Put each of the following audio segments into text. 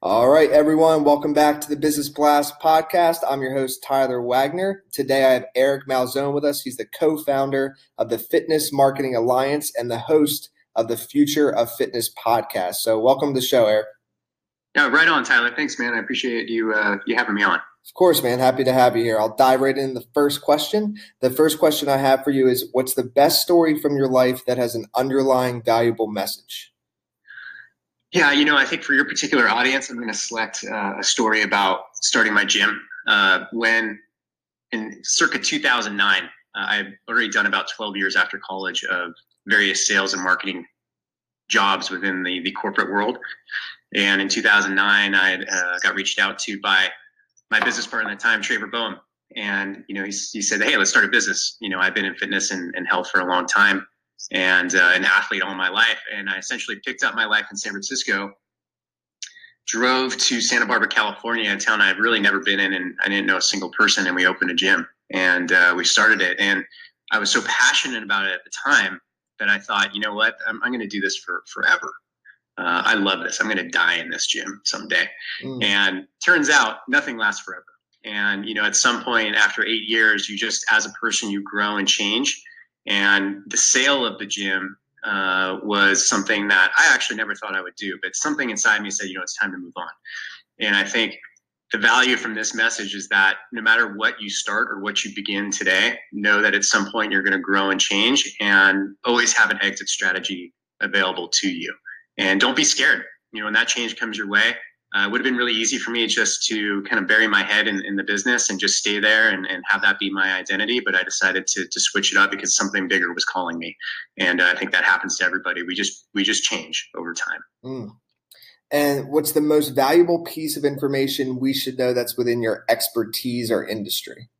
All right, everyone, welcome back to the Business Blast podcast. I'm your host, Tyler Wagner. Today I have Eric Malzone with us. He's the co founder of the Fitness Marketing Alliance and the host of the Future of Fitness podcast. So, welcome to the show, Eric. Yeah, right on, Tyler. Thanks, man. I appreciate you uh, you having me on. Of course, man. Happy to have you here. I'll dive right in the first question. The first question I have for you is What's the best story from your life that has an underlying valuable message? Yeah, you know, I think for your particular audience, I'm going to select uh, a story about starting my gym. Uh, when in circa 2009, uh, I've already done about 12 years after college of various sales and marketing jobs within the, the corporate world. And in 2009, I uh, got reached out to by my business partner at the time, Trevor Boehm. And, you know, he, he said, Hey, let's start a business. You know, I've been in fitness and, and health for a long time and uh, an athlete all my life. And I essentially picked up my life in San Francisco, drove to Santa Barbara, California, a town I've really never been in, and I didn't know a single person. And we opened a gym and uh, we started it. And I was so passionate about it at the time that I thought, you know what, I'm, I'm going to do this for forever. Uh, I love this. I'm going to die in this gym someday. Mm. And turns out nothing lasts forever. And, you know, at some point after eight years, you just, as a person, you grow and change. And the sale of the gym uh, was something that I actually never thought I would do, but something inside me said, you know, it's time to move on. And I think the value from this message is that no matter what you start or what you begin today, know that at some point you're going to grow and change and always have an exit strategy available to you. And don't be scared. You know, when that change comes your way, uh, it would have been really easy for me just to kind of bury my head in, in the business and just stay there and, and have that be my identity. But I decided to, to switch it up because something bigger was calling me. And uh, I think that happens to everybody. We just, we just change over time. Mm. And what's the most valuable piece of information we should know that's within your expertise or industry?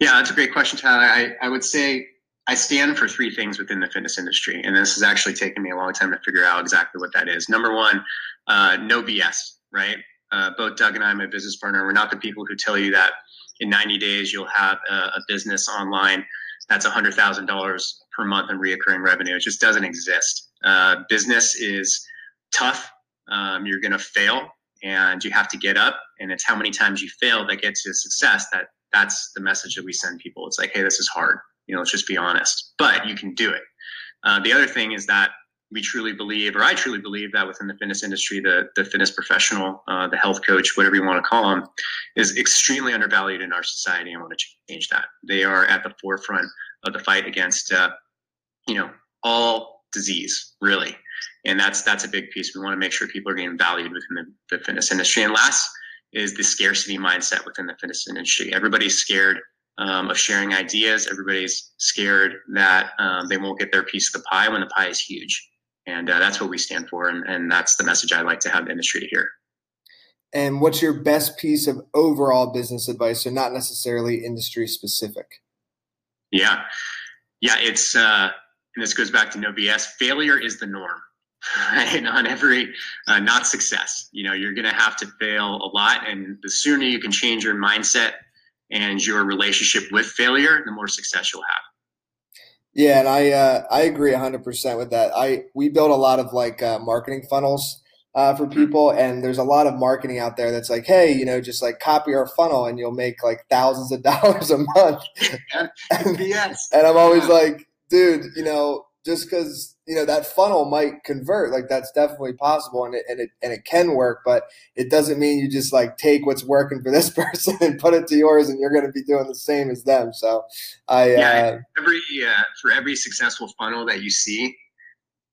Yeah, that's a great question, Tyler. I, I would say I stand for three things within the fitness industry. And this has actually taken me a long time to figure out exactly what that is. Number one, uh, no BS right? Uh, both Doug and I, my business partner, we're not the people who tell you that in 90 days you'll have a, a business online that's $100,000 per month in reoccurring revenue. It just doesn't exist. Uh, business is tough. Um, you're going to fail and you have to get up. And it's how many times you fail that gets you success that that's the message that we send people. It's like, hey, this is hard. You know, let's just be honest, but you can do it. Uh, the other thing is that we truly believe, or I truly believe, that within the fitness industry, the the fitness professional, uh, the health coach, whatever you want to call them, is extremely undervalued in our society. and want to change that. They are at the forefront of the fight against, uh, you know, all disease, really, and that's that's a big piece. We want to make sure people are getting valued within the, the fitness industry. And last is the scarcity mindset within the fitness industry. Everybody's scared um, of sharing ideas. Everybody's scared that um, they won't get their piece of the pie when the pie is huge and uh, that's what we stand for and, and that's the message i like to have the industry to hear. And what's your best piece of overall business advice so not necessarily industry specific? Yeah. Yeah it's uh and this goes back to no bs failure is the norm. Right on every uh, not success you know you're gonna have to fail a lot and the sooner you can change your mindset and your relationship with failure the more success you'll have yeah, and I uh, I agree 100% with that. I we build a lot of like uh, marketing funnels uh, for people, and there's a lot of marketing out there that's like, hey, you know, just like copy our funnel, and you'll make like thousands of dollars a month. yes. and I'm always like, dude, you know, just because you know that funnel might convert like that's definitely possible and it, and it and it can work but it doesn't mean you just like take what's working for this person and put it to yours and you're going to be doing the same as them so i yeah uh, every uh, for every successful funnel that you see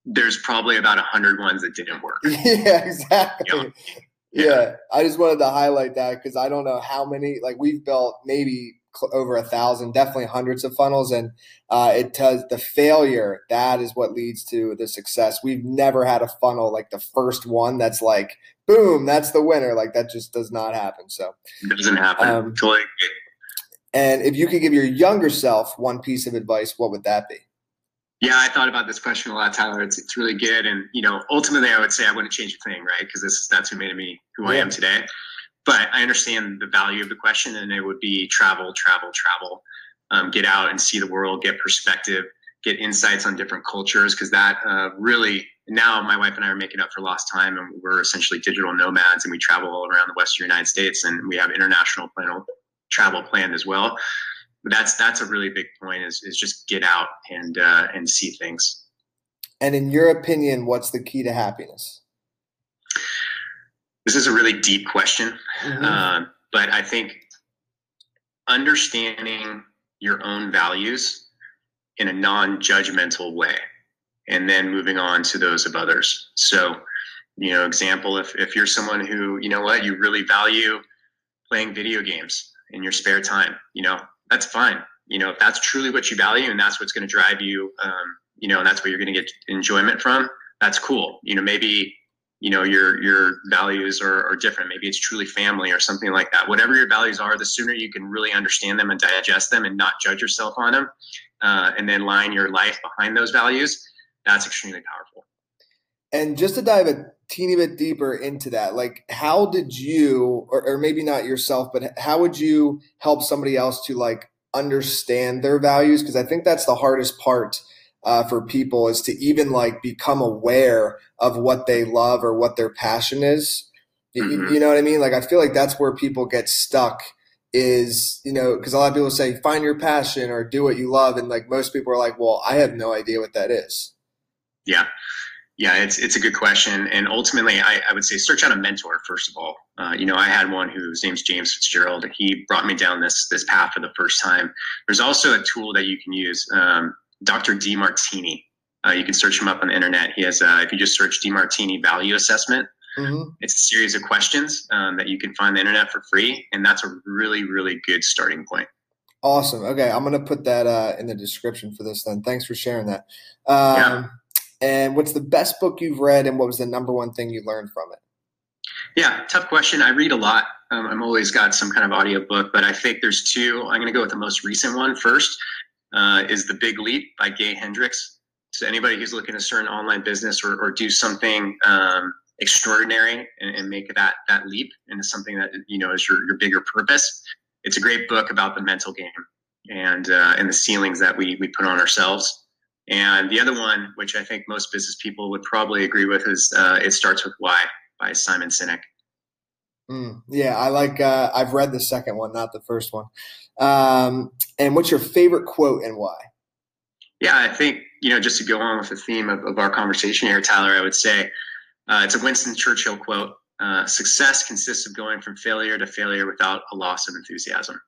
there's probably about a hundred ones that didn't work yeah exactly you know? yeah. yeah i just wanted to highlight that because i don't know how many like we've built maybe over a thousand, definitely hundreds of funnels. And uh, it does the failure that is what leads to the success. We've never had a funnel like the first one that's like boom, that's the winner. Like that just does not happen. So it doesn't happen. Um. And if you could give your younger self one piece of advice, what would that be? Yeah, I thought about this question a lot, Tyler. It's, it's really good. And, you know, ultimately I would say I wouldn't change a thing, right? Because this that's who made me who yeah. I am today. But I understand the value of the question and it would be travel, travel, travel. Um, get out and see the world, get perspective, get insights on different cultures. Because that uh, really, now my wife and I are making up for lost time and we're essentially digital nomads and we travel all around the Western United States and we have international plan- travel planned as well. But that's that's a really big point is is just get out and uh, and see things. And in your opinion, what's the key to happiness? This is a really deep question, mm-hmm. uh, but I think understanding your own values in a non-judgmental way, and then moving on to those of others. So, you know, example, if if you're someone who you know what you really value playing video games in your spare time, you know, that's fine. You know, if that's truly what you value and that's what's going to drive you, um, you know, and that's what you're going to get enjoyment from, that's cool. You know, maybe, you know, your, your values are, are different. Maybe it's truly family or something like that. Whatever your values are, the sooner you can really understand them and digest them and not judge yourself on them, uh, and then line your life behind those values, that's extremely powerful. And just to dive a teeny bit deeper into that, like how did you, or, or maybe not yourself, but how would you help somebody else to like understand their values? Because I think that's the hardest part uh, for people is to even like become aware of what they love or what their passion is. Mm-hmm. You, you know what I mean? Like I feel like that's where people get stuck is you know because a lot of people say find your passion or do what you love and like most people are like well i have no idea what that is yeah yeah, it's it's a good question, and ultimately, I, I would say search out a mentor first of all. Uh, you know, I had one whose name's James Fitzgerald, he brought me down this this path for the first time. There's also a tool that you can use, um, Dr. Demartini. Uh, you can search him up on the internet. He has, uh, if you just search Demartini Value Assessment, mm-hmm. it's a series of questions um, that you can find on the internet for free, and that's a really really good starting point. Awesome. Okay, I'm gonna put that uh, in the description for this. Then, thanks for sharing that. Um, yeah and what's the best book you've read, and what was the number one thing you learned from it? Yeah, tough question. I read a lot. Um, I'm always got some kind of audio book, but I think there's two. I'm going to go with the most recent one first. Uh, is The Big Leap by Gay Hendricks. So anybody who's looking to start an online business or, or do something um, extraordinary and, and, make that that leap into something that you know is your, your bigger purpose, it's a great book about the mental game and uh, and the ceilings that we we put on ourselves. And the other one, which I think most business people would probably agree with, is uh, "It Starts with Why" by Simon Sinek. Mm, yeah, I like. Uh, I've read the second one, not the first one. Um, and what's your favorite quote and why? Yeah, I think you know just to go on with the theme of, of our conversation here, Tyler. I would say uh, it's a Winston Churchill quote: uh, "Success consists of going from failure to failure without a loss of enthusiasm."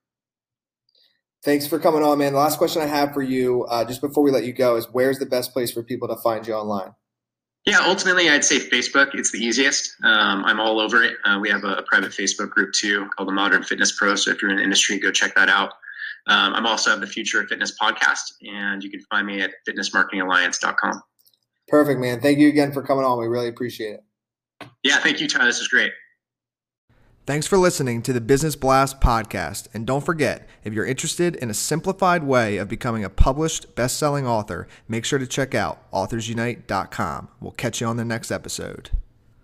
Thanks for coming on, man. The last question I have for you, uh, just before we let you go, is where's the best place for people to find you online? Yeah, ultimately, I'd say Facebook. It's the easiest. Um, I'm all over it. Uh, we have a, private Facebook group too called the Modern Fitness Pro. So if you're in the industry, go check that out. Um, I'm also have the Future of Fitness podcast, and you can find me at fitnessmarketingalliance.com. Perfect, man. Thank you again for coming on. We really appreciate it. Yeah, thank you, Tyler. This is great. Thanks for listening to the Business Blast podcast. And don't forget, if you're interested in a simplified way of becoming a published best selling author, make sure to check out authorsunite.com. We'll catch you on the next episode.